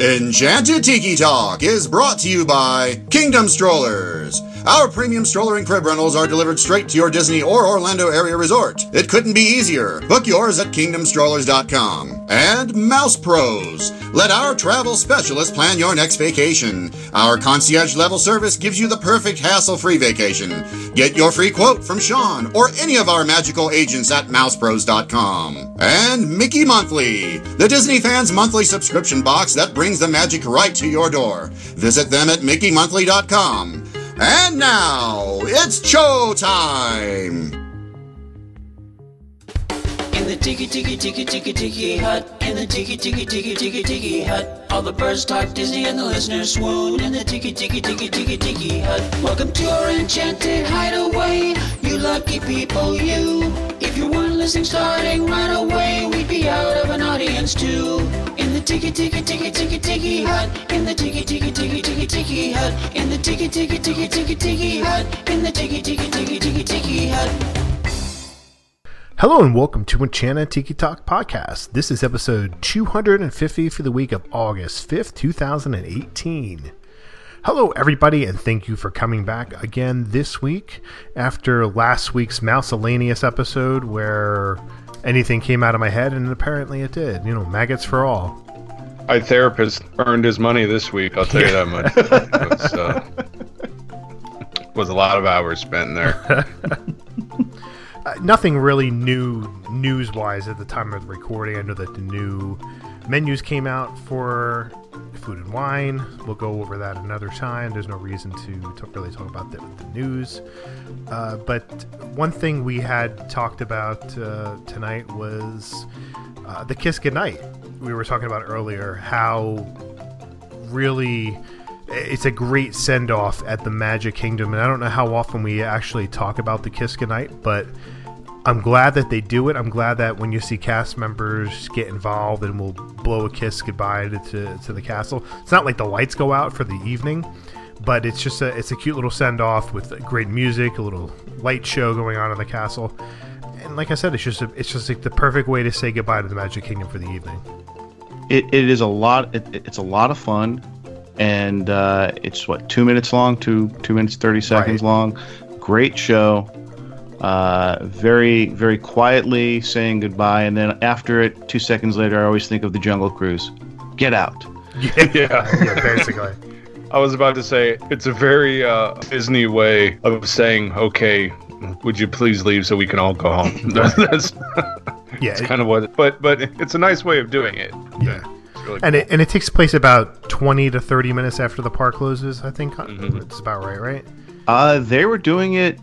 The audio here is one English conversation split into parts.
Enchanted Tiki Talk is brought to you by Kingdom Strollers. Our premium stroller and crib rentals are delivered straight to your Disney or Orlando area resort. It couldn't be easier. Book yours at kingdomstrollers.com. And Mouse Pros. Let our travel specialist plan your next vacation. Our concierge level service gives you the perfect hassle free vacation. Get your free quote from Sean or any of our magical agents at mousepros.com. And Mickey Monthly, the Disney fans' monthly subscription box that brings the magic right to your door. Visit them at mickeymonthly.com. And now, it's show time! In the tiki tiki tiki tiki tiki hut, in the tiki tiki tiki tiki tiki hut, all the birds talk Disney and the listeners swoon. In the tiki tiki tiki tiki tiki hut, welcome to our enchanted hideaway. You lucky people, you. If you weren't right away, we'd be out of an audience too. In the hut, in the hut, in the hut, in the hut. Hello and welcome to Enchanted Tiki Talk Podcast. This is episode 250 for the week of August 5th, 2018. Hello, everybody, and thank you for coming back again this week after last week's Mouscellaneous episode where anything came out of my head, and apparently it did. You know, maggots for all. My therapist earned his money this week. I'll tell you that much. It was, uh, was a lot of hours spent there. Uh, nothing really new news wise at the time of the recording. I know that the new menus came out for food and wine. We'll go over that another time. There's no reason to, to really talk about the, the news. Uh, but one thing we had talked about uh, tonight was uh, the Kiss Goodnight. We were talking about earlier how really it's a great send off at the Magic Kingdom, and I don't know how often we actually talk about the Kiss Goodnight, but I'm glad that they do it. I'm glad that when you see cast members get involved and will blow a kiss goodbye to, to, to the castle, it's not like the lights go out for the evening, but it's just a it's a cute little send off with great music, a little light show going on in the castle, and like I said, it's just a, it's just like the perfect way to say goodbye to the Magic Kingdom for the evening. It, it is a lot. It, it's a lot of fun, and uh, it's what two minutes long, two two minutes thirty seconds Right. long. Great show. Uh, very very quietly saying goodbye, and then after it, two seconds later, I always think of the Jungle Cruise. Get out. yeah. yeah, basically. I was about to say it's a very uh, Disney way of saying, "Okay, would you please leave so we can all go home?" That's, Yeah, that's it- kind of what. But but it's a nice way of doing it. Yeah. Really and it and it takes place about twenty to thirty minutes after the park closes. I think Mhm. it's about right, right? Uh, they were doing it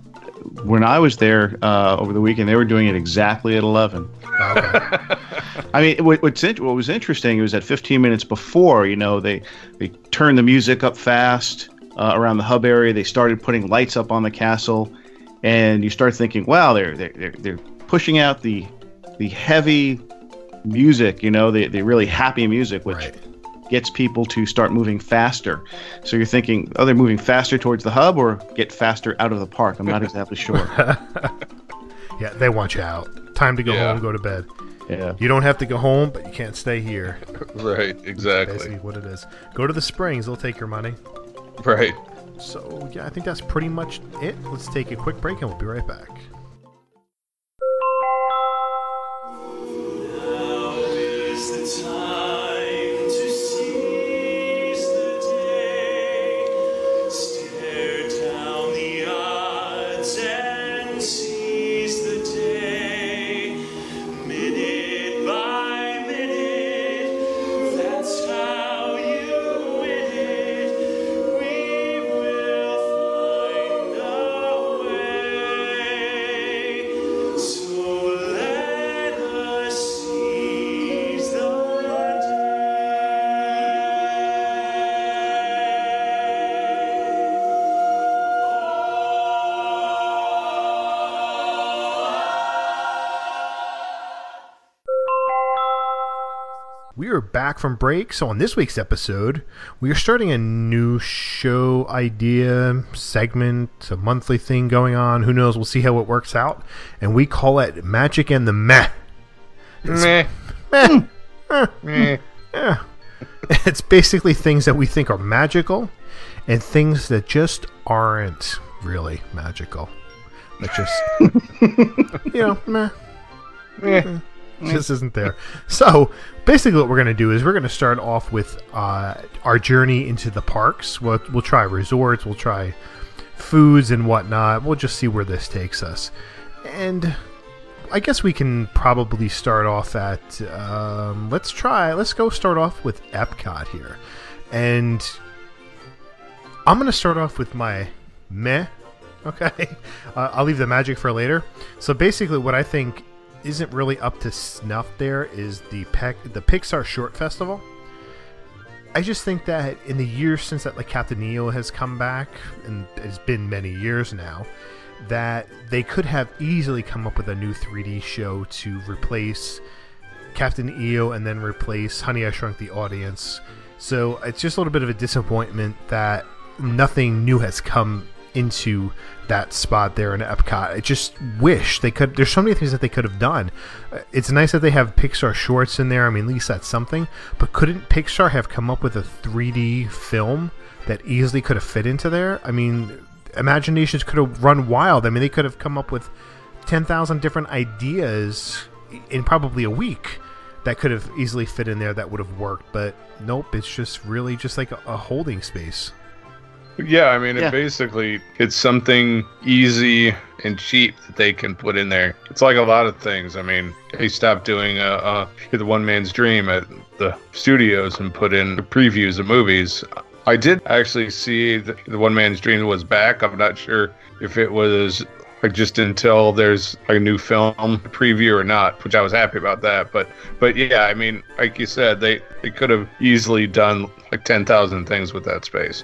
when I was there uh, over the weekend. They were doing it exactly at eleven. Okay. I mean, what, what's in, what was interesting was that 15 minutes before, you know, they they turned the music up fast uh, around the hub area. They started putting lights up on the castle, and you start thinking, wow, they're they're they're, they're pushing out the the heavy music, you know, the the really happy music, which Right. Gets people to start moving faster. So you're thinking, oh, they're moving faster towards the hub or get faster out of the park. I'm not exactly sure. yeah, they want you out. Time to go Yeah. home, go to bed. Yeah. You don't have to go home, but you can't stay here. right. Exactly. Basically, what it is. Go to the springs; they'll take your money. Right. So yeah, I think that's pretty much it. Let's take a quick break, and we'll be right back. Back from break. So, on this week's episode, we are starting a new show idea, segment, a monthly thing going on. Who knows? We'll see how it works out. And we call it Magic and the Meh. Meh. Meh. Meh. Yeah. it's basically things that we think are magical and things that just aren't really magical. That just, you know, meh. Eh. Just isn't there. So basically, what we're going to do is we're going to start off with uh, our journey into the parks. We'll, we'll try resorts, we'll try foods and whatnot. We'll just see where this takes us. And I guess we can probably start off at. Um, let's try. Let's go start off with Epcot here, and I'm going to start off with my meh. Okay, uh, I'll leave the magic for later. So basically, what I think isn't really up to snuff there is the Pec- the Pixar Short Festival. I just think that in the years since that like Captain EO has come back, and it's been many years now, that they could have easily come up with a new 3D show to replace Captain EO and then replace Honey I Shrunk the Audience. So it's just a little bit of a disappointment that nothing new has come into that spot there in Epcot. I just wish they could. There's so many things that they could have done. Uh, It's nice that they have Pixar shorts in there. I mean, at least that's something. But couldn't Pixar have come up with a 3D film that easily could have fit into there? I mean, imaginations could have run wild. I mean, they could have come up with 10,000 different ideas in probably a week that could have easily fit in there that would have worked. But nope, it's just really just like a, a holding space. Yeah, I mean, Yeah. it basically it's something easy and cheap that they can put in there. It's like a lot of things. I mean, they stopped doing uh, uh, the one man's dream at the studios and put in the previews of movies. I did actually see the, the one man's dream was back. I'm not sure if it was like just until there's a new film preview or not, which I was happy about that. But but yeah, I mean, like you said, they they could have easily done like ten thousand things with that space.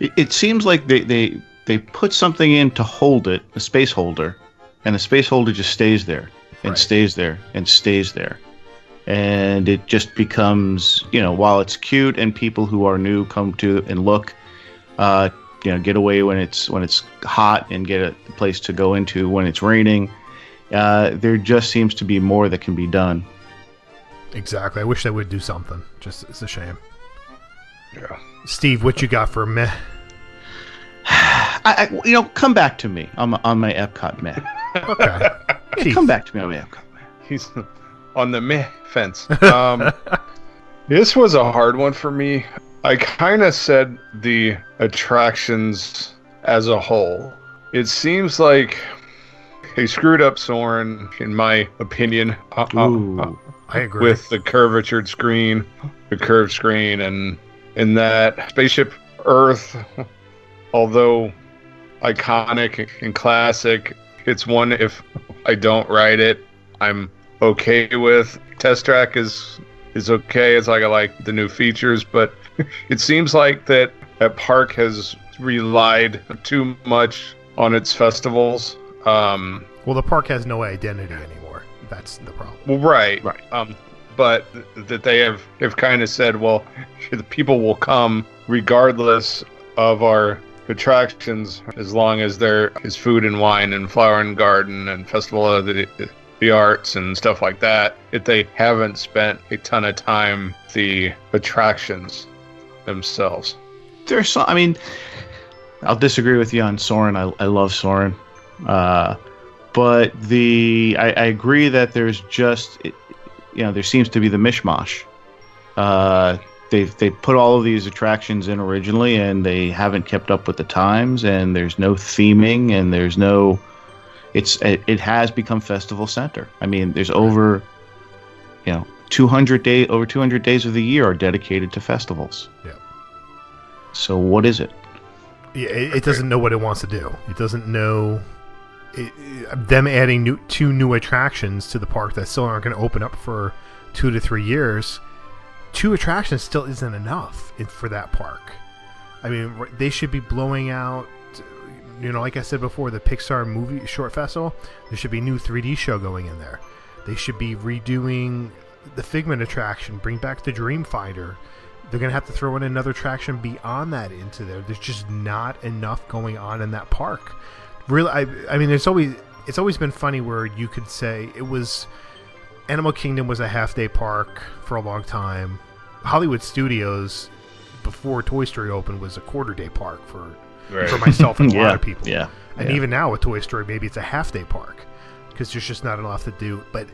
It, it seems like they, they they put something in to hold it, a space holder, and the space holder just stays there and Right. stays there and stays there. And it just becomes, you know, while it's cute and people who are new come to and look, uh, you know, get away when it's when it's hot and get a place to go into when it's raining. Uh, there just seems to be more that can be done. Exactly. I wish they would do something. Just it's a shame. Yeah. Steve, what you got for meh? I, I, you know, come back to me on my, on my Epcot meh. Okay. Yeah, come back to me on my Epcot meh. He's on the meh fence. Um, this was a hard one for me. I kind of said the attractions as a whole. It seems like they screwed up Soarin', in my opinion, uh, uh, Ooh. uh, I agree. with the curvatured screen, the curved screen, and in that spaceship Earth, although iconic and classic, it's one if I don't ride it, I'm okay with. Test track is is okay. It's like I like the new features, but it seems like that that park has relied too much on its festivals. Um, well, the park has no identity anymore. That's the problem. well, right, Right. Um, but that they have have kind of said, well, the people will come regardless of our attractions, as long as there is food and wine and flower and garden and festival of the the arts and stuff like that. If they haven't spent a ton of time the attractions themselves. there's some. I mean, I'll disagree with you on Soarin'. I, I love Soarin', uh, but the I, I agree that there's just you know there seems to be the mishmash. Uh, they they put all of these attractions in originally, and they haven't kept up with the times, and there's no theming, and there's no. It's it, it has become festival center. I mean, there's over, you know, 200 day over 200 days of the year are dedicated to festivals. Yeah. So what is it? Yeah, it, it doesn't know what it wants to do. It doesn't know. It, them adding new, two new attractions to the park that still aren't going to open up for two to three years. Two attractions still isn't enough for that park. I mean, they should be blowing out. You know, like I said before, the Pixar movie short festival. There should be a new 3D show going in there. They should be redoing the Figment attraction. Bring back the Dreamfinder. They're gonna have to throw in another attraction beyond that into there. There's just not enough going on in that park. Really, I, I mean, it's always it's always been funny where you could say it was Animal Kingdom was a half day park for a long time. Hollywood Studios before Toy Story opened was a quarter day park for Right. for myself and a yeah, lot of people. Yeah. And yeah. even now with Toy Story, maybe it's a half day park because there's just not enough to do. But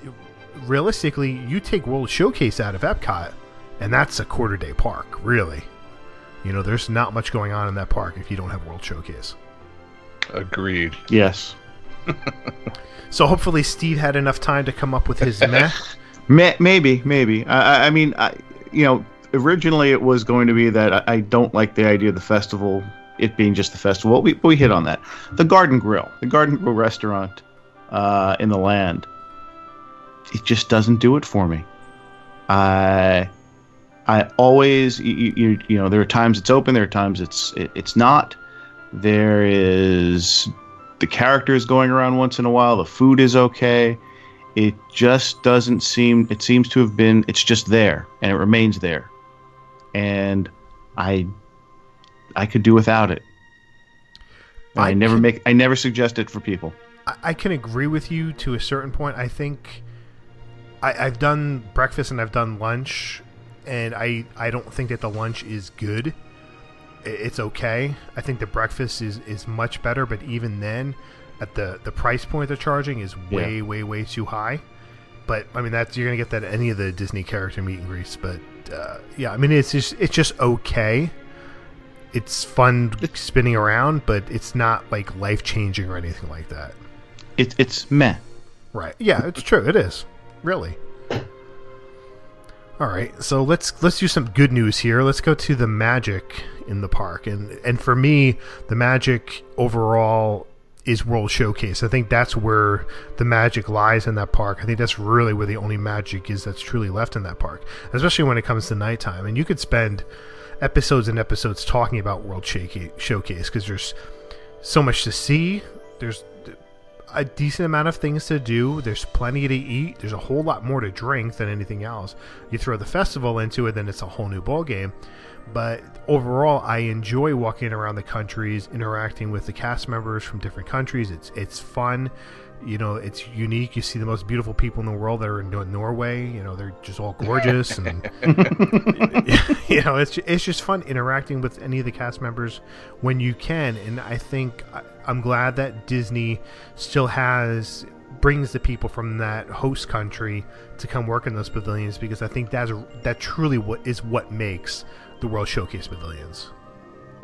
realistically, you take World Showcase out of Epcot, and that's a quarter day park, really. You know, there's not much going on in that park if you don't have World Showcase. Agreed. Yes. So hopefully, Steve had enough time to come up with his meh. Maybe, maybe. I, I- I mean, I, you know, originally it was going to be that I, I don't like the idea of the festival, it being just the festival. We, we hit on that. The Garden Grill, the Garden Grill restaurant uh, in the land, it just doesn't do it for me. I, I always, you, you, you know, there are times it's open, there are times it's it, it's not. There is the characters going around once in a while. The food is okay it just doesn't seem it seems to have been it's just there and it remains there and i i could do without it I, I never can- make i never suggest it for people I, I can agree with you to a certain point. I think I, I've done breakfast and I've done lunch, and I I don't think that the lunch is good. It's okay. I think the breakfast is is much better, but even then, at the the price point they're charging is way way way too high. But I mean that's you're gonna get that at any of the Disney character meet and greets. But uh, yeah, I mean it's just it's just okay. It's fun spinning around, but it's not like life changing or anything like that. it, it's meh Right. Yeah, it's true. It is. Really. All right. So let's let's do some good news here. Let's go to the magic in the park. And and for me, the magic overall is World Showcase. I think that's where the magic lies in that park. I think that's really where the only magic is that's truly left in that park, especially when it comes to nighttime. And you could spend episodes and episodes talking about World Showcase because there's so much to see. There's a decent amount of things to do. There's plenty to eat. There's a whole lot more to drink than anything else. You throw the festival into it, then it's a whole new ball game. But overall, I enjoy walking around the countries, interacting with the cast members from different countries. It's it's fun. You know, it's unique. You see the most beautiful people in the world that are in Norway. You know, they're just all gorgeous, and you know, it's it's just fun interacting with any of the cast members when you can. And I think I- I'm glad that Disney still has brings the people from that host country to come work in those pavilions because I think that's that truly what is what makes the World Showcase pavilions.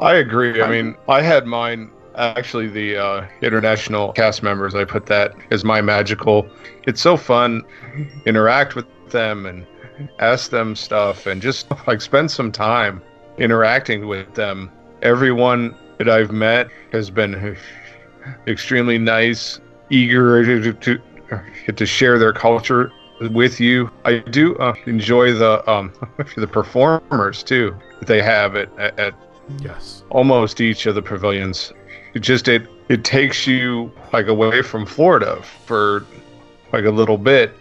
I agree. I mean, I had mine actually the uh, international cast members. I put that as my magical. It's so fun, interact with them and ask them stuff, and just like spend some time interacting with them. Everyone that I've met has been extremely nice, eager to to, to, to share their culture with you. I do uh, enjoy the um, the performers too that they have at, at, at Yes. almost each of the pavilions. It just it it takes you like away from Florida for like a little bit,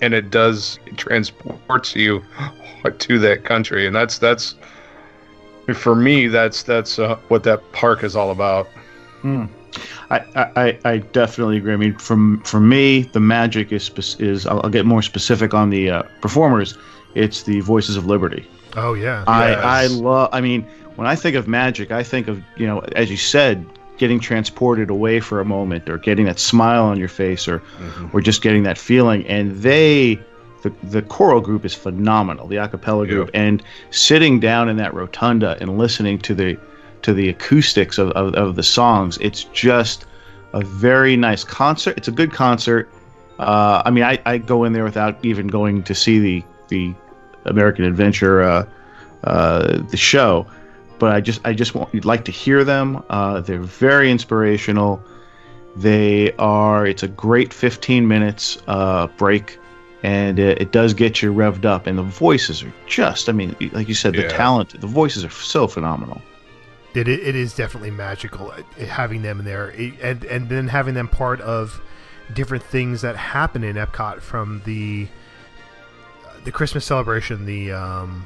and it does it transports you to that country, and that's that's for me that's that's uh, what that park is all about. I, I, I- I definitely agree. I mean, from for me, the magic is is I'll, I'll get more specific on the uh, performers. It's the Voices of Liberty. Oh yeah. I I love. I mean, when I think of magic, I think of you know, as you said, getting transported away for a moment, or getting that smile on your face, or or just getting that feeling. And they, the the choral group is phenomenal. The a cappella group, and sitting down in that rotunda and listening to the to the acoustics of, of, of the songs, it's just a very nice concert. It's a good concert. Uh, I mean, I, I go in there without even going to see the the American Adventure uh, uh, the show, but I just I just want you'd like to hear them. Uh, they're very inspirational. They are. It's a great 15 minutes uh, break, and it, it does get you revved up. And the voices are just. I mean, like you said, the Yeah. talent. The voices are so phenomenal. It, it, it is definitely magical uh, having them there, It- and and then having them part of different things that happen in Epcot from the the Christmas celebration, the um,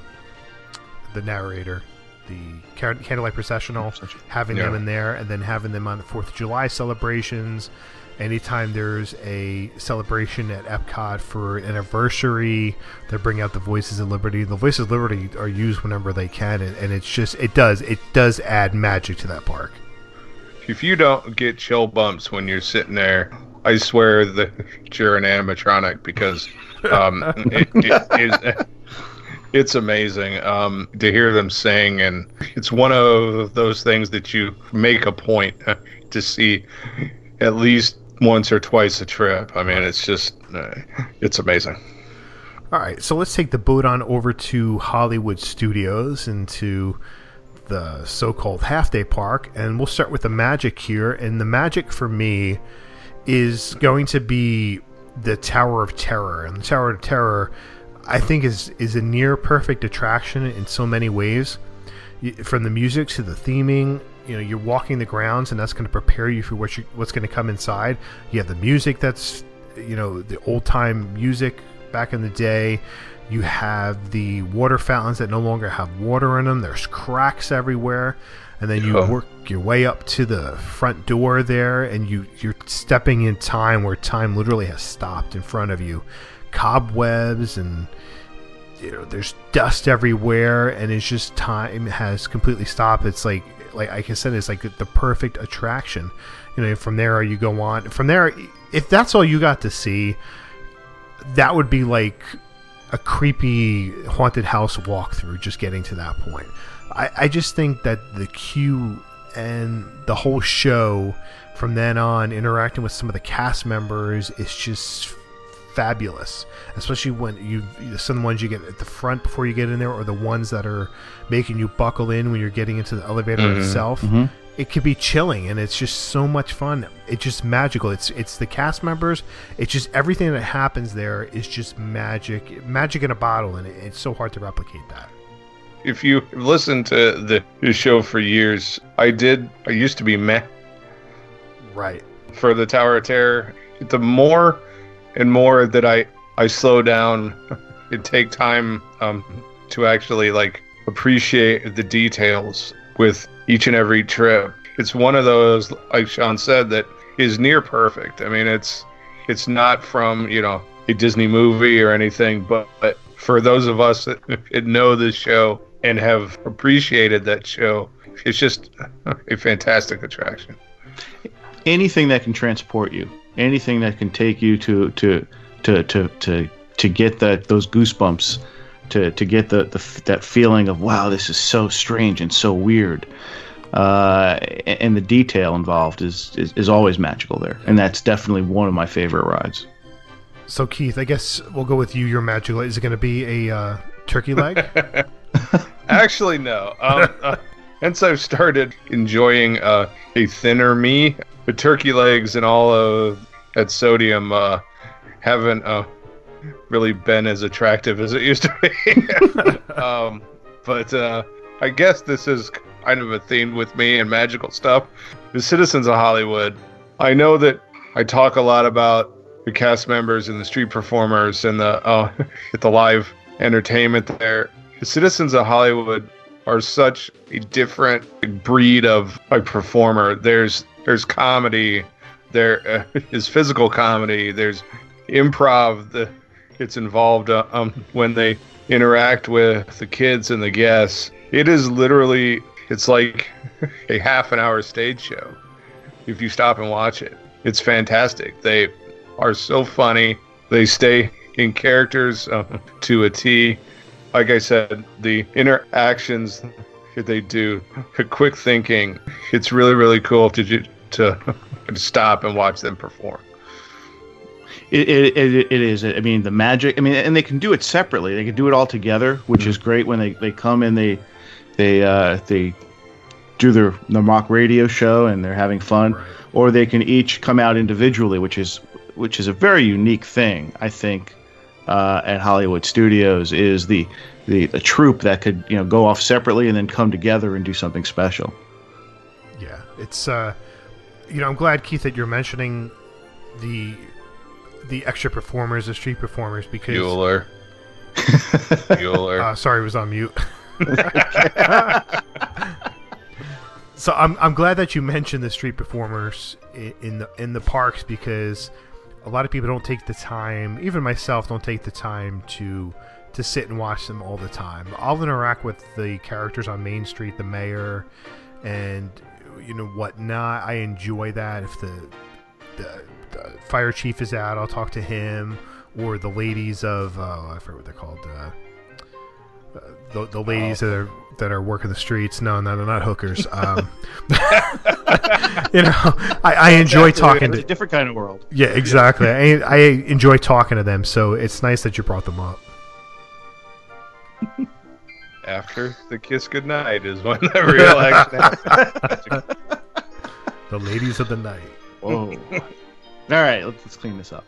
the narrator, the candlelight processional, having them in there, and then having them on the Fourth of July celebrations, Anytime there's a celebration at Epcot for an anniversary, they bring out the Voices of Liberty. The Voices of Liberty are used whenever they can, and, and it's just it does it does add magic to that park. If you don't get chill bumps when you're sitting there, I swear that you're an animatronic because um, it, it is. It's amazing um, to hear them sing, and it's one of those things that you make a point to see at least once or twice a trip. I mean, it's just, uh, it's amazing. All right, so let's take the boat on over to Hollywood Studios and to the so-called half-day park, and we'll start with the magic here. And the magic for me is going to be the Tower of Terror, and the Tower of Terror, I think, is is a near perfect attraction in so many ways. From the music to the theming, you know, you're walking the grounds, and that's going to prepare you for what you, what's going to come inside. You have the music that's, you know, the old time music back in the day. You have the water fountains that no longer have water in them. There's cracks everywhere, and then you Yeah. work your way up to the front door there, and you you're stepping in time where time literally has stopped in front of you. Cobwebs and you know there's dust everywhere, and it's just time has completely stopped. It's like like like I said, it's like the perfect attraction. You know, from there you go on. From there, if that's all you got to see, that would be like a creepy haunted house walkthrough just getting to that point. I, I just think that the queue and the whole show from then on interacting with some of the cast members is just fabulous especially when you some of the ones you get at the front before you get in there or the ones that are making you buckle in when you're getting into the elevator mm-hmm. itself. Mm-hmm. It could be chilling and it's just so much fun. It's just magical. It's it's the cast members. It's just everything that happens there is just magic magic in a bottle and it, it's so hard to replicate that. If you listen to the, the show for years, I did, I used to be meh. Right. For the Tower of Terror. The more and more that I I slow down and take time um, to actually like appreciate the details with each and every trip. It's one of those, like Sean said, that is near perfect. I mean, it's it's not from you know a Disney movie or anything, but, but for those of us that, that know this show and have appreciated that show, it's just a fantastic attraction. anything that can transport you, anything that can take you to to to to to, to get that those goosebumps, to to get the, the that feeling of wow, this is so strange and so weird. Uh, and the detail involved is, is is always magical there, and that's definitely one of my favorite rides. so keith i guess we'll go with you your magical is it going to be a uh, turkey leg Actually, no. Um, uh, hence, I've started enjoying uh, a thinner me. The turkey legs and all of that sodium uh, haven't uh, really been as attractive as it used to be. um, but uh, I guess this is kind of a theme with me and magical stuff. The citizens of Hollywood. I know that I talk a lot about the cast members and the street performers and the uh, the live entertainment there. The citizens of Hollywood are such a different breed of a performer. There's there's comedy, there uh, is physical comedy. There's improv that gets involved uh, um, when they interact with the kids and the guests. It is literally it's like a half an hour stage show if you stop and watch it. It's fantastic. They are so funny. They stay in characters um, to a T. Like I said, the interactions that they do, the quick thinking. It's really really cool to ju- to, to stop and watch them perform. It, it, it, it is. I mean, the magic. I mean, and they can do it separately. They can do it all together, which is great when they, they come and they they uh, they do their the mock radio show and they're having fun, or they can each come out individually, which is which is a very unique thing. I think uh, at Hollywood Studios is the the the troupe that could you know go off separately and then come together and do something special. Yeah, it's uh, you know, I'm glad Keith that you're mentioning the the extra performers, the street performers, because Bueller. Bueller. uh, sorry, it was on mute. So I'm, I'm glad that you mentioned the street performers in, in the in the parks because a lot of people don't take the time, even myself, don't take the time to to sit and watch them all the time. I'll interact with the characters on Main Street, the mayor, and you know whatnot. I enjoy that. If the the, the fire chief is out, I'll talk to him or the ladies of uh, I forget what they're called. Uh, uh, the, the ladies that are that are working the streets. No, no, they're not hookers. Um, you know, I, I enjoy talking It's a to. different kind of world. Yeah, exactly. I, I enjoy talking to them, so it's nice that you brought them up. After the kiss goodnight is when the real action happens. The ladies of the night. Whoa. All right, let's, let's clean this up.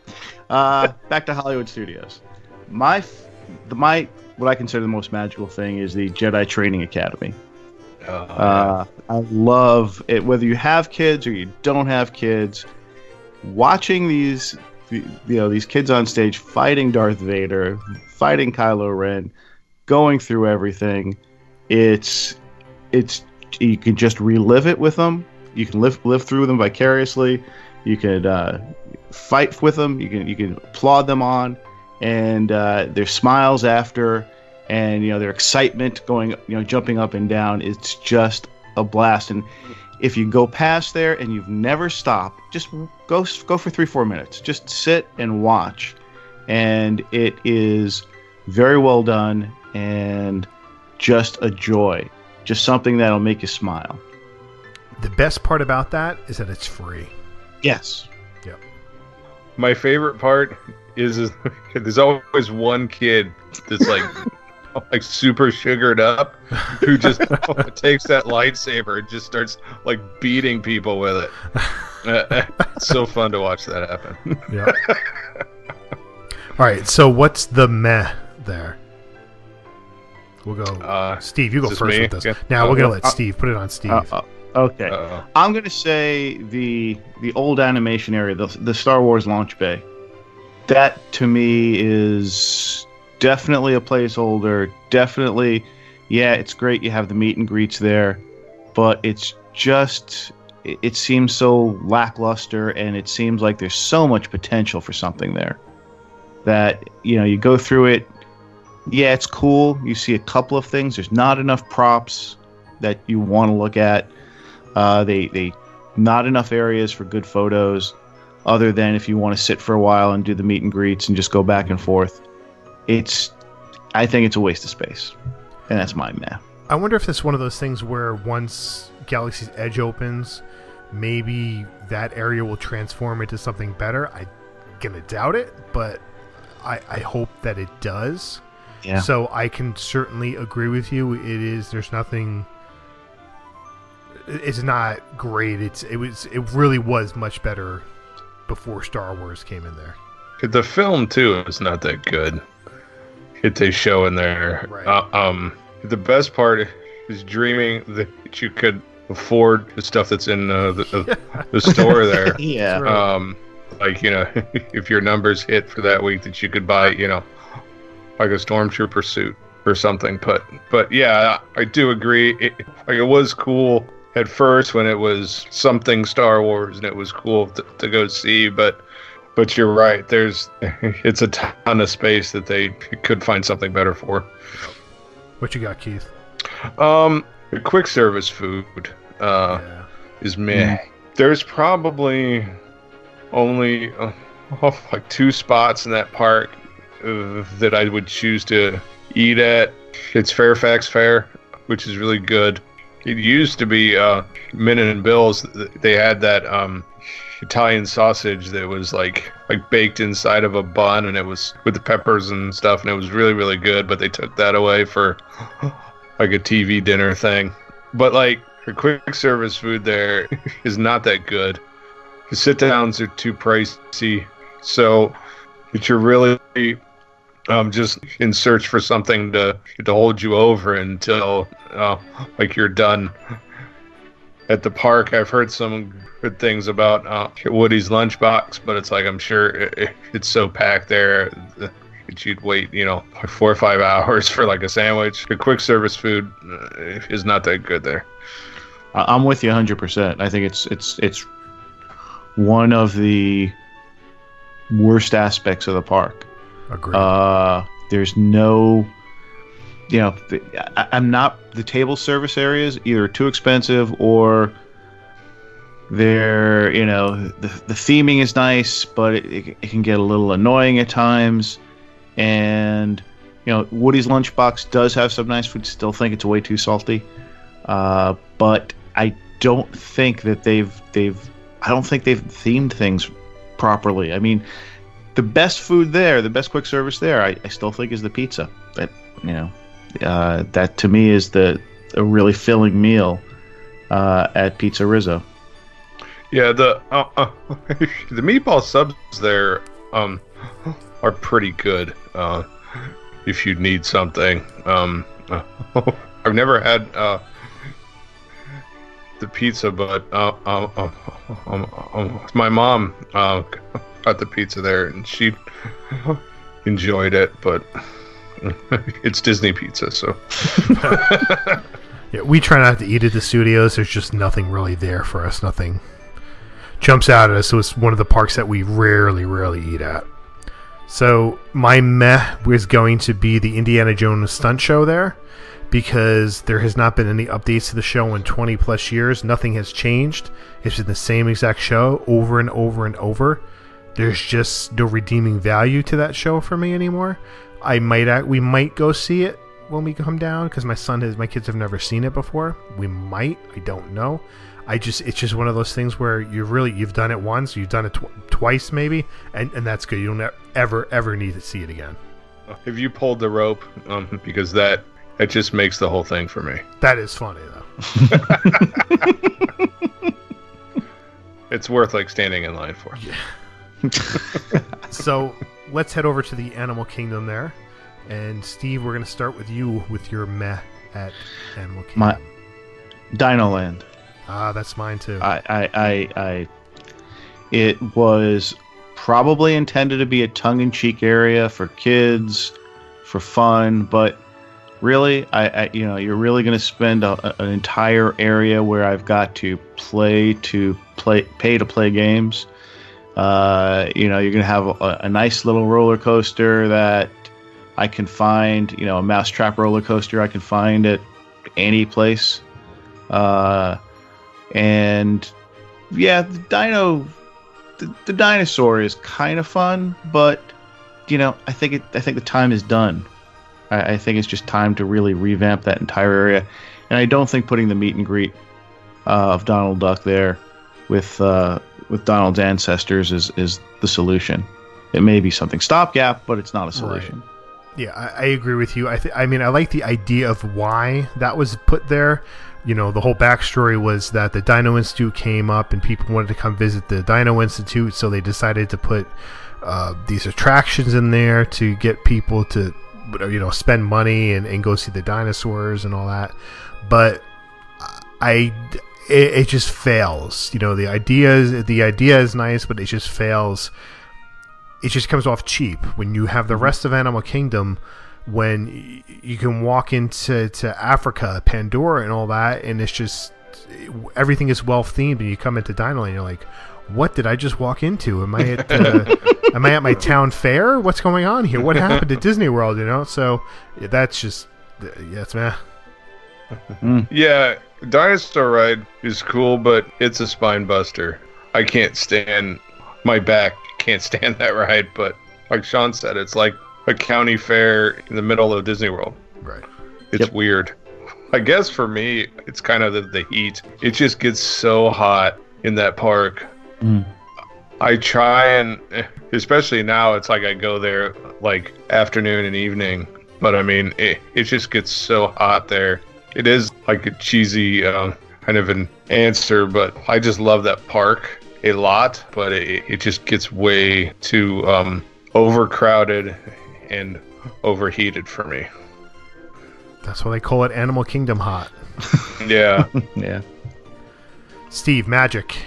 Uh, back to Hollywood Studios. My, f- the my what I consider the most magical thing is the Jedi Training Academy. Oh, Uh, I love it. Whether you have kids or you don't have kids, watching these, you know, these kids on stage fighting Darth Vader, fighting Kylo Ren, going through everything. It's, it's you can just relive it with them. You can live live through them vicariously. You can uh, fight with them. You can you can applaud them on, and uh, their smiles after, and you know their excitement going you know jumping up and down. It's just a blast. And if you go past there and you've never stopped, just go go for three four minutes. Just sit and watch, and it is very well done and just a joy. Just something that'll make you smile. The best part about that is that it's free. Yes. Yep. My favorite part is, is there's always one kid that's like like super sugared up who just takes that lightsaber and just starts like beating people with it. Uh, it's so fun to watch that happen. Yeah. All right. So what's the meh there? We'll go. Uh, Steve, you go first me? with this. Yeah. Now we're gonna let Steve put it on Steve. Uh, uh, okay. uh, I'm gonna say the the old animation area, the the Star Wars launch bay. That to me is definitely a placeholder. Definitely, yeah, it's great. You have the meet and greets there, but it's just it, it seems so lackluster, and it seems like there's so much potential for something there. That you know, you go through it. Yeah, it's cool. You see a couple of things. There's not enough props that you want to look at. Uh, they they not enough areas for good photos, other than if you want to sit for a while and do the meet and greets and just go back and forth. It's, I think it's a waste of space, and that's my meh. I wonder if it's one of those things where once Galaxy's Edge opens, maybe that area will transform into something better. I'm gonna doubt it, but I, I hope that it does. Yeah. So I can certainly agree with you. It is. There's nothing. It's not great. It's. It was. It really was much better before Star Wars came in there. the film too is not that good. It they show in there. Right. Uh, um, the best part is dreaming that you could afford the stuff that's in uh, the, the, the store there. Yeah. Um like you know if your numbers hit for that week that you could buy you know like a stormtrooper suit or something but but yeah i, I do agree it, like it was cool at first when it was something star wars and it was cool to, to go see but but you're right there's it's a ton of space that they could find something better for What you got, Keith? um quick service food uh yeah. is meh. There's probably only uh, like two spots in that park uh, that I would choose to eat at. It's Fairfax Fare, which is really good. It used to be uh, Min and Bill's. They had that um, Italian sausage that was like like baked inside of a bun, and it was with the peppers and stuff, and it was really really good. But they took that away for like a TV dinner thing. But like the quick service food there is not that good. The sit downs are too pricey, so that you're really um, just in search for something to to hold you over until uh, like you're done. At the park, I've heard some good things about uh, Woody's lunchbox, but it's like I'm sure it, it- it's so packed there that you'd wait, you know, four or five hours for like a sandwich. The quick service food uh, is not that good there. I'm with you 100. percent I think it's it's it's one of the worst aspects of the park. Agreed. Uh, there's no, you know, I, I'm not the table service areas either too expensive or they're you know the, the theming is nice, but it, it, it can get a little annoying at times. And you know, Woody's Lunchbox does have some nice food. Still think it's way too salty, uh, but I don't think that they've they've I don't think they've themed things properly. I mean, the best food there, the best quick service there, I, I still think is the pizza. That you know, uh, that to me is the a really filling meal uh, at Pizza Rizzo. Yeah, the uh, uh, the meatball subs there um are pretty good. Uh, if you need something, um, I've never had uh the pizza, but um, my mom uh got the pizza there, and she enjoyed it, but. It's Disney pizza, so yeah, we try not to eat at the studios. There's just nothing really there for us. Nothing jumps out at us. So it's one of the parks that we rarely, rarely eat at. So my meh was going to be the Indiana Jones stunt show there because there has not been any updates to the show in 20 plus years. Nothing has changed. It's been the same exact show over and over and over. There's just no redeeming value to that show for me anymore. I might act, we might go see it when we come down because my son has my kids have never seen it before. We might, I don't know. I just it's just one of those things where you really you've done it once, you've done it tw- twice maybe, and and that's good. You don't ever ever need to see it again. have you pulled the rope? Um, because that that just makes the whole thing for me. That is funny though. It's worth like standing in line for. so let's head over to the animal kingdom there. And Steve, we're going to start with you with your meh at Animal Kingdom. My- Dino Land. ah, that's mine too. I, I, I, I, it was probably intended to be a tongue-in-cheek area for kids, for fun, but really, I, I you know, you're really going to spend a, an entire area where I've got to play to play, pay to play games. Uh, you know, you're going to have a, a nice little roller coaster that I can find, you know, a mousetrap roller coaster I can find at any place. Uh, and yeah, the dino, the, the dinosaur is kind of fun, but you know, I think it, I think the time is done. I, I think it's just time to really revamp that entire area, and I don't think putting the meet and greet uh, of Donald Duck there with uh, with Donald's ancestors is is the solution. It may be something stopgap, but it's not a solution. Yeah, I, I agree with you. I th- I mean, I like the idea of why that was put there. You know, the whole backstory was that the Dino Institute came up and people wanted to come visit the Dino Institute, so they decided to put uh, these attractions in there to get people to, you know, spend money and, and go see the dinosaurs and all that. But I, it, it just fails. You know, the idea is the idea is nice, but it just fails it just comes off cheap when you have the rest of Animal Kingdom when you can walk into to Africa, Pandora, and all that, and it's just everything is well themed. And you come into Dino Land, you're like, "What did I just walk into? Am I at uh, am I at my town fair? What's going on here? What happened at Disney World? You know?" So yeah, that's just yeah, it's meh. Yeah, dinosaur ride is cool, but it's a spine buster. I can't stand my back. Can't stand that ride. But like Sean said, it's like a county fair in the middle of Disney World. Right. It's Yep. weird. I guess for me, it's kind of the, the heat. It just gets so hot in that park. Mm. I try and, especially now, it's like I go there like afternoon and evening. But I mean, it, it just gets so hot there. It is like a cheesy um, kind of an answer, but I just love that park a lot. But it, it just gets way too um, overcrowded and overheated for me. That's why they call it Animal Kingdom hot. Yeah. Yeah. Steve, magic.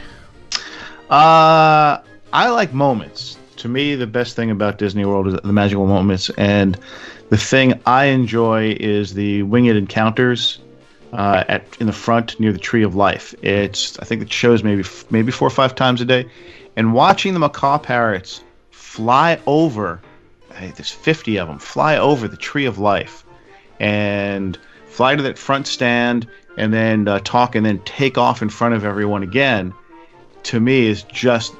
Uh, I like moments. To me, the best thing about Disney World is the magical moments, and the thing I enjoy is the winged encounters uh, at in the front near the Tree of Life. It's I think it shows maybe maybe four or five times a day, and watching the macaw parrots fly over. Hey, there's 50 of them fly over the Tree of Life, and fly to that front stand, and then uh, talk, and then take off in front of everyone again. To me, is just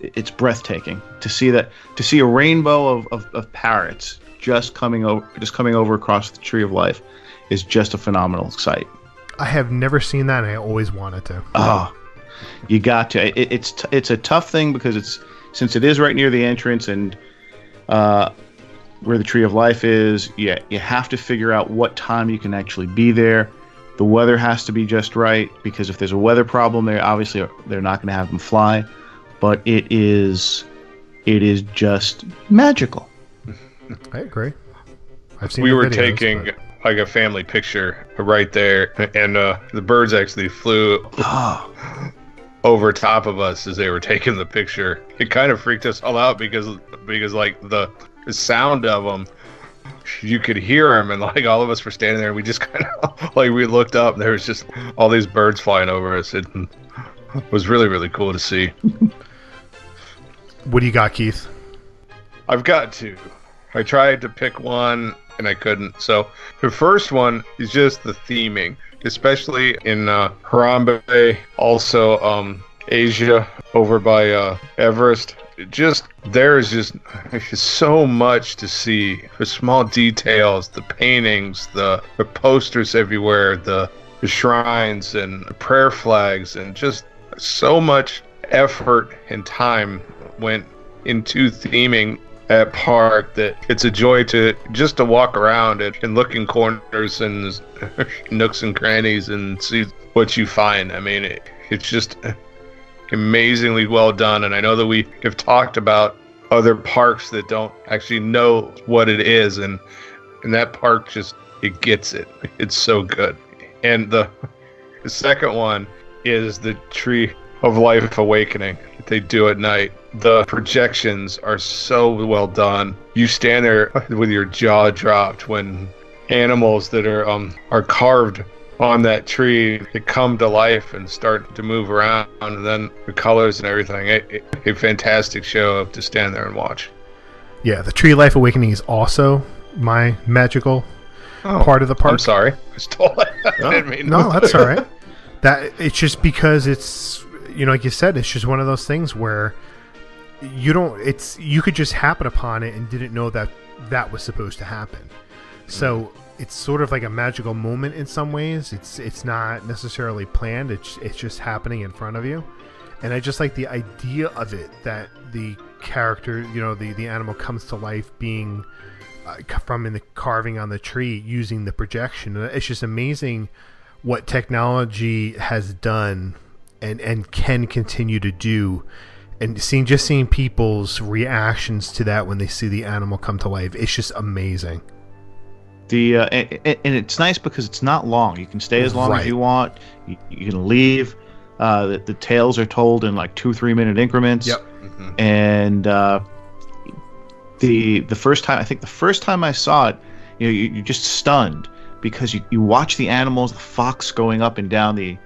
it's breathtaking to see that to see a rainbow of, of, of parrots just coming over just coming over across the tree of life is just a phenomenal sight I have never seen that, and I always wanted to. oh you got to it, it's t- it's a tough thing because it's since it is right near the entrance and uh, where the tree of life is yeah you have to figure out what time you can actually be there the weather has to be just right because if there's a weather problem they obviously they're not going to have them fly but it is it is just magical I agree. I've seen we were videos, taking but- like a family picture right there, and uh, the birds actually flew over top of us as they were taking the picture. It kind of freaked us all out because because like the, the sound of them, you could hear them, and like all of us were standing there, and we just kind of like we looked up, and there was just all these birds flying over us. It was really really cool to see. What do you got, Keith? I've got two. I tried to pick one and I couldn't. So the first one is just the theming, especially in uh, Harambe, also um, Asia over by uh, Everest. It just there is just so much to see. The small details, the paintings, the, the posters everywhere, the, the shrines and the prayer flags, and just so much effort and time went into theming that park that it's a joy to just to walk around it and look in corners and nooks and crannies and see what you find. I mean, it, it's just amazingly well done. And I know that we have talked about other parks that don't actually know what it is, and and that park just it gets it. It's so good. And the the second one is the Tree of Life Awakening they do at night. The projections are so well done. You stand there with your jaw dropped when animals that are um are carved on that tree they come to life and start to move around and then the colors and everything it, it- a fantastic show to stand there and watch Yeah, the Tree Life Awakening is also my magical part of the park. i'm sorry i stole it i didn't mean No, that's all right. That it's just because it's you know, like you said, it's just one of those things where you don't. It's you could just happen upon it and didn't know that that was supposed to happen. So it's sort of like a magical moment in some ways. It's it's not necessarily planned. It's it's just happening in front of you, and I just like the idea of it that the character, you know, the the animal comes to life being uh, from in the carving on the tree using the projection. It's just amazing what technology has done and and can continue to do. And seeing just seeing people's reactions to that when they see the animal come to life, it's just amazing. The uh, and, and it's nice because it's not long. You can stay as long Right. as you want. You, you can leave. Uh, the, the tales are told in like two three minute increments. Yep. And uh, the the first time I think the first time I saw it, you know, you, you're just stunned because you, you watch the animals, the fox going up and down the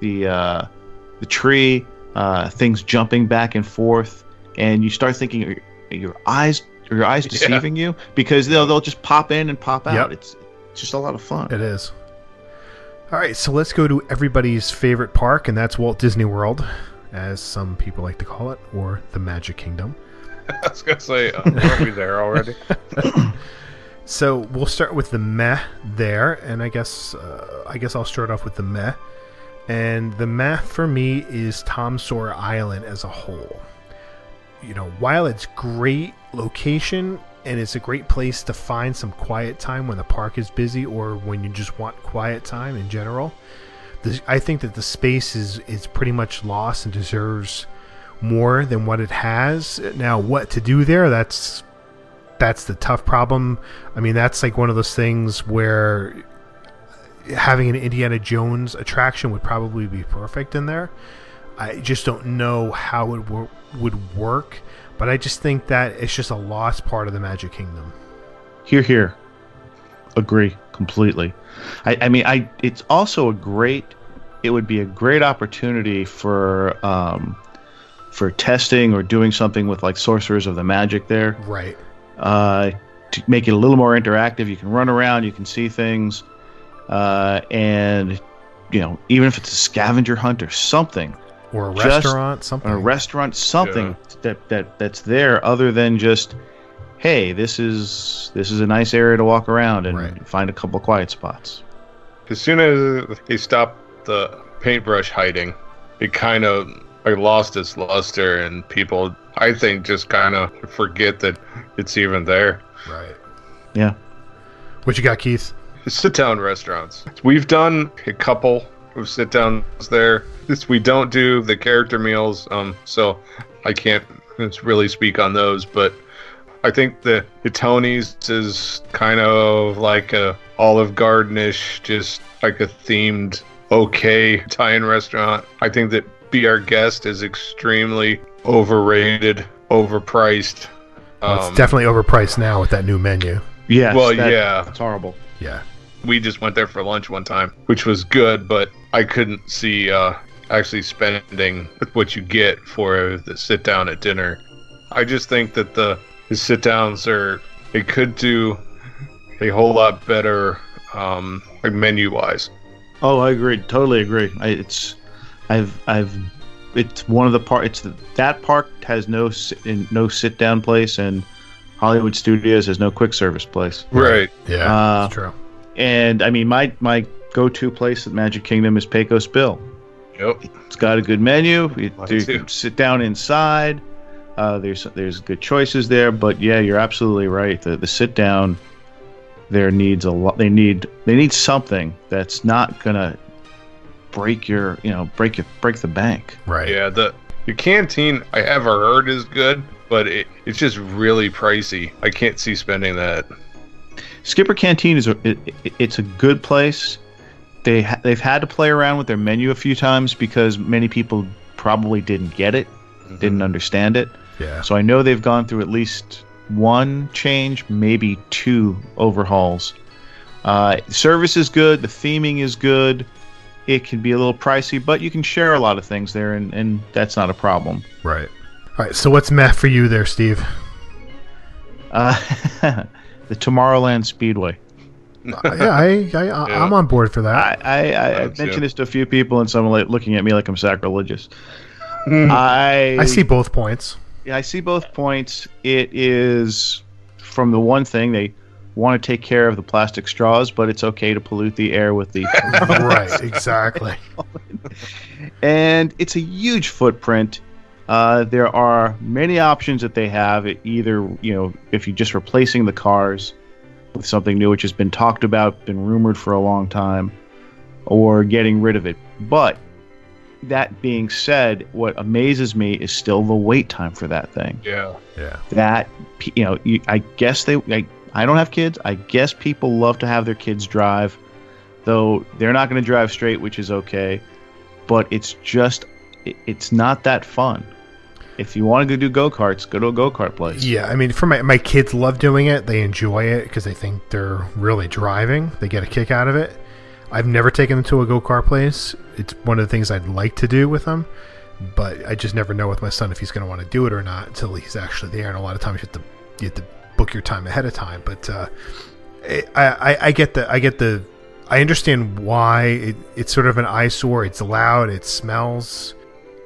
the uh, the tree, uh, things jumping back and forth, and you start thinking, are, are your eyes are your eyes deceiving you? Because they'll they'll just pop in and pop out. Yep. It's it's just a lot of fun. It is. All right, so let's go to everybody's favorite park, and that's Walt Disney World, as some people like to call it, or the Magic Kingdom. i was gonna say uh, aren't we there already So we'll start with the meh there, and I guess uh, I guess I'll start off with the meh. And the meh for me is Tom Sawyer Island as a whole. You know, while it's great location and it's a great place to find some quiet time when the park is busy or when you just want quiet time in general, the, I think that the space is is pretty much lost and deserves more than what it has. Now, what to do there? That's that's the tough problem. I mean, that's like one of those things where having an Indiana Jones attraction would probably be perfect in there. I just don't know how it would work, but I just think that it's just a lost part of the Magic Kingdom. Here, here. agree completely. I, I mean, I it's also a great. It would be a great opportunity for um, for testing or doing something with like sorcerers of the magic there Right. uh, to make it a little more interactive. You can run around, you can see things, uh, and you know, even if it's a scavenger hunt or something, Or a Just- restaurant, something. or a restaurant, something that, that that's there other than just, hey, this is this is a nice area to walk around and Right. find a couple quiet spots. As soon as he stopped the paintbrush hiding, it kind of like lost its luster, and people, I think, just kind of forget that it's even there. Right. Yeah. What you got, Keith? Sit down restaurants. We've done a couple of sit downs there. This we don't do the character meals, um, so I can't really speak on those. But I think the, the Tony's is kind of like a Olive Gardenish, just like a themed okay Italian restaurant. I think that Be Our Guest is extremely overrated, overpriced. Well, Um, it's definitely overpriced now with that new menu. Yes. Well, that- yeah. It's horrible. Yeah. We just went there for lunch one time, which was good, but I couldn't see uh, actually spending what you get for the sit down at dinner. I just think that the, the sit downs are it could do a whole lot better, um, like menu wise. Oh, I agree. Totally agree. I, it's, I've, I've, it's one of the part. It's the, that park has no sit, in, no sit down place, and Hollywood Studios has no quick service place. Right. Yeah. Uh, that's true. And I mean, my my go to place at Magic Kingdom is Pecos Bill. Yep. It's got a good menu. You, you can sit down inside. Uh, there's there's good choices there, but yeah, you're absolutely right. The the sit down there needs a lot. They need they need something that's not gonna break your you know break your break the bank. Right. Yeah. The the canteen I ever heard is good, but it, it's just really pricey. I can't see spending that. Skipper Canteen is a it, it- it's a good place. They ha- they've had to play around with their menu a few times because many people probably didn't get it, didn't understand it. Yeah. So I know they've gone through at least one change, maybe two overhauls. Uh, service is good. The theming is good. It can be a little pricey, but you can share a lot of things there, and, and that's not a problem. Right. All right. So what's meh for you there, Steve? Uh, the Tomorrowland Speedway. Uh, yeah, I, I, I I'm on board for that. I, I, I I've yeah. mentioned this to a few people, and some are like looking at me like I'm sacrilegious. I I see both points. Yeah, I see both points. It is from the one thing they want to take care of the plastic straws, but it's okay to pollute the air with the. right. Exactly. and it's a huge footprint. Uh, there are many options that they have. Either you know, if you're just replacing the cars with something new, which has been talked about, been rumored for a long time, or getting rid of it. But that being said, what amazes me is still the wait time for that thing. Yeah. Yeah. that you know you, i guess they I, I don't have kids i guess people love to have their kids drive though they're not going to drive straight which is okay but it's just it, it's not that fun if you want to go do go-karts go to a go-kart place Yeah, I mean, for my my kids love doing it. They enjoy it because they think they're really driving. They get a kick out of it. I've never taken them to a go kart place. It's one of the things I'd like to do with them, but I just never know with my son if he's going to want to do it or not until he's actually there. And a lot of times you have to you have to book your time ahead of time. But uh, I, I I get the I get the I understand why it, it's sort of an eyesore. It's loud. It smells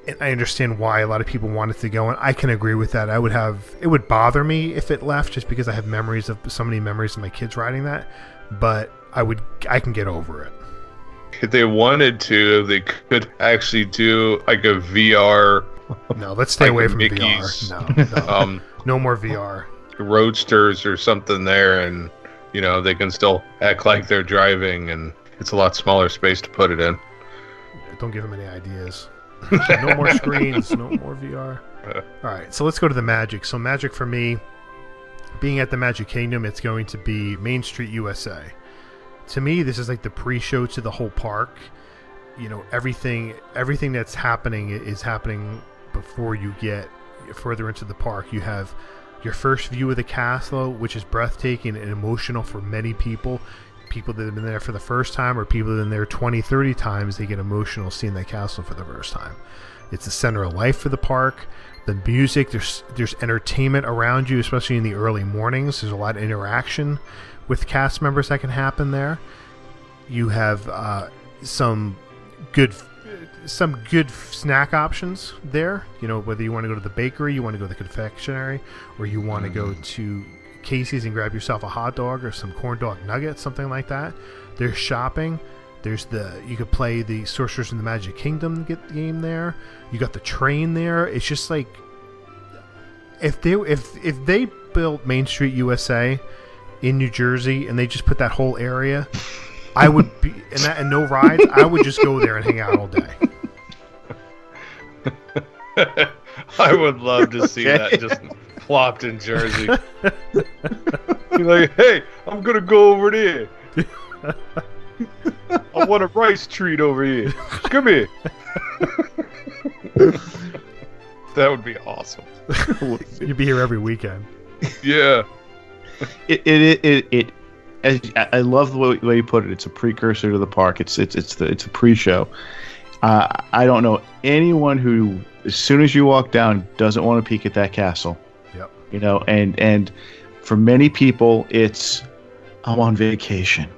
and I understand why a lot of people want it to go, and I can agree with that. I would have it would bother me if it left, just because I have memories of so many memories of my kids riding that. But I would I can get over it. If they wanted to, they could actually do like a VR No, let's stay Like away from Mickeys. VR. No, no, um, no more VR. roadsters or something there, and you know they can still act like they're driving, and it's a lot smaller space to put it in. Don't give them any ideas. No more screens. No more VR. All right, so let's go to the Magic. So Magic for me, being at the Magic Kingdom, it's going to be Main Street USA. To me, this is like the pre-show to the whole park. You know, everything everything that's happening is happening before you get further into the park. You have your first view of the castle, which is breathtaking and emotional for many people. People that have been there for the first time or people that have been there 20, 30 times, they get emotional seeing that castle for the first time. It's the center of life for the park. The music, there's there's entertainment around you, especially in the early mornings. There's a lot of interaction with cast members that can happen there. You have uh, some good some good snack options there. You know, whether you want to go to the bakery, you want to go to the confectionery, or you want to go to Casey's and grab yourself a hot dog or some corn dog nuggets, something like that. There's shopping. There's the you could play the Sorcerers in the Magic Kingdom get the game there. You got the train there. It's just like if they if if they built Main Street USA in New Jersey and they just put that whole area, I would be and that and no rides. I would just go there and hang out all day. I would love to see Okay. that just plopped in Jersey. You're like, hey, I'm gonna go over there. I want a rice treat over here. Come here. that would be awesome. You'd be here every weekend. Yeah. it it it, it, it as, I I love the way, way you put it. It's a precursor to the park. It's it's it's the it's a pre-show. Uh, I don't know anyone who, as soon as you walk down, doesn't want to peek at that castle. Yep. You know, and and for many people, it's I'm on vacation.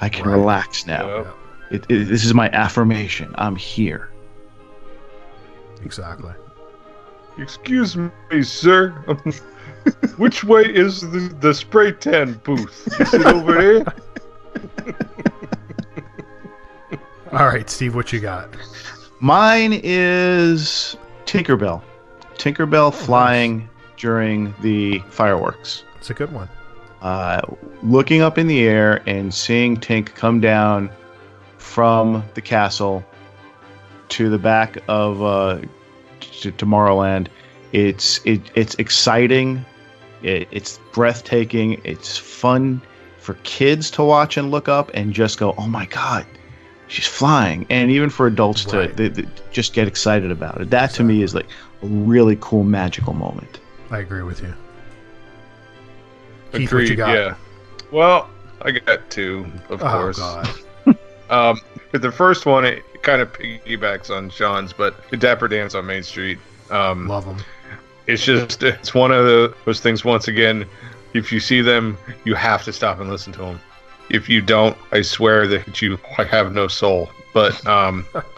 I can Right. relax now. Yep. It, it, this is my affirmation. I'm here. Exactly. Excuse me, sir. Which way is the, the spray tan booth? Is it over here All right, Steve, what you got? Mine is Tinkerbell. Tinkerbell oh, flying during the fireworks. It's a good one. uh, looking up in the air and seeing Tink come down from the castle to the back of uh, to Tomorrowland. It's it, it's exciting. It, it's breathtaking. It's fun for kids to watch and look up and just go, "Oh my god, she's flying!" And even for adults Right. to th- th- just get excited about it. That to me is like a really cool magical moment. I agree with you. Keith, you got? Yeah. Well, I got two, of Oh course. God. Um, but the first one, it kind of piggybacks on Sean's, but the Dapper Dans on Main Street. Um, Love them. it's just, it's one of the, those things, once again, if you see them, you have to stop and listen to them. If you don't, I swear that you have no soul. But um,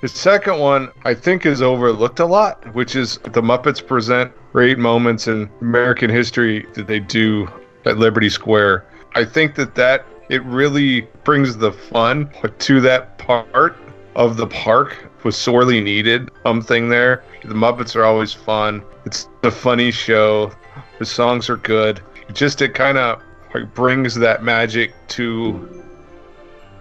the second one, I think, is overlooked a lot, which is the Muppets present great moments in American history that they do at Liberty Square. I think that that it really brings the fun to that part of the park was sorely needed something there. The muppets are always fun. It's a funny show. The songs are good. Just it kind of brings that magic to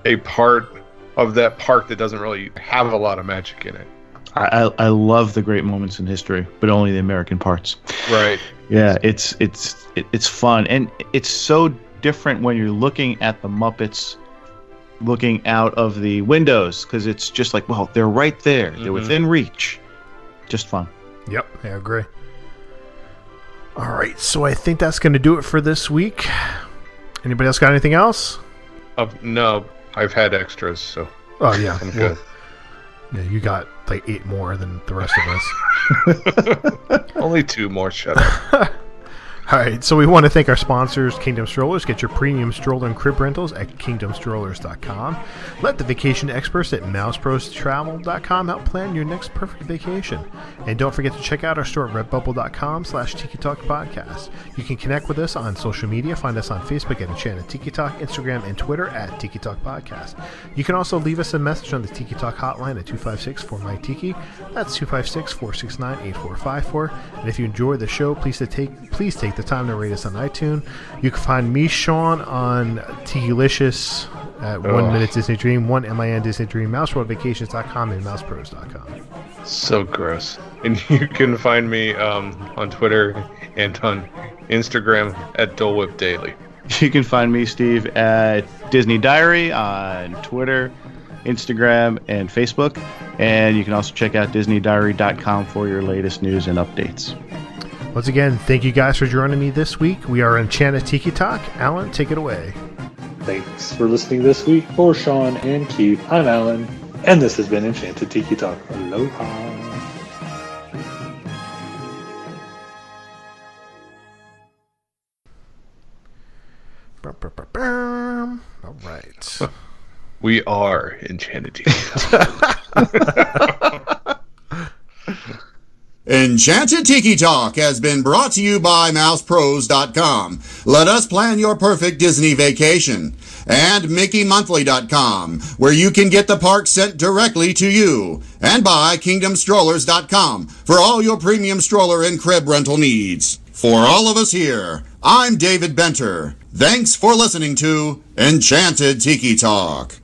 a part of that park that doesn't really have a lot of magic in it I, I, I love the great moments in history, but only the American parts. right Yeah, it's it's it's fun and it's so different when you're looking at the Muppets looking out of the windows because it's just like, well, they're right there. They're Mhm. within reach. Just fun. Yep, I agree. All right, so I think that's going to do it for this week. Anybody else got anything else? uh, no i've had extras so. Oh yeah, i'm well, good. Yeah, you got like eight more than the rest of us. only two more shut up All right, so we want to thank our sponsors, Kingdom Strollers. Get your premium stroller and crib rentals at kingdomstrollers.com. Let the vacation experts at mouseprostravel.com help plan your next perfect vacation. And don't forget to check out our store at redbubble.com slash Tiki Talk Podcast. You can connect with us on social media. Find us on Facebook at Enchanted Tiki Talk, Instagram, and Twitter at Tiki Talk Podcast. You can also leave us a message on the Tiki Talk hotline at 256 4 my Tiki. That's 256 469 8454. And if you enjoy the show, please take please take the time to rate us on iTunes. You can find me, Sean, on Tikilicious at One Ugh. Minute Disney Dream, One MIN Disney Dream, MouseWorldVacations.com, and MousePros.com. So gross. And you can find me um, on Twitter and on Instagram at Dole Whip Daily. You can find me, Steve, at Disney Diary on Twitter, Instagram, and Facebook. And you can also check out DisneyDiary.com for your latest news and updates. Once again, thank you guys for joining me this week. We are Enchanted Tiki Talk. Alan, take it away. Thanks for listening this week. For Sean and Keith, I'm Alan, and this has been Enchanted Tiki Talk. Aloha. All right. We are enchanted. Enchanted Tiki Talk has been brought to you by MousePros.com. Let us plan your perfect Disney vacation. And MickeyMonthly.com, where you can get the park sent directly to you. And by KingdomStrollers.com for all your premium stroller and crib rental needs. For all of us here, I'm David Benter. Thanks for listening to Enchanted Tiki Talk.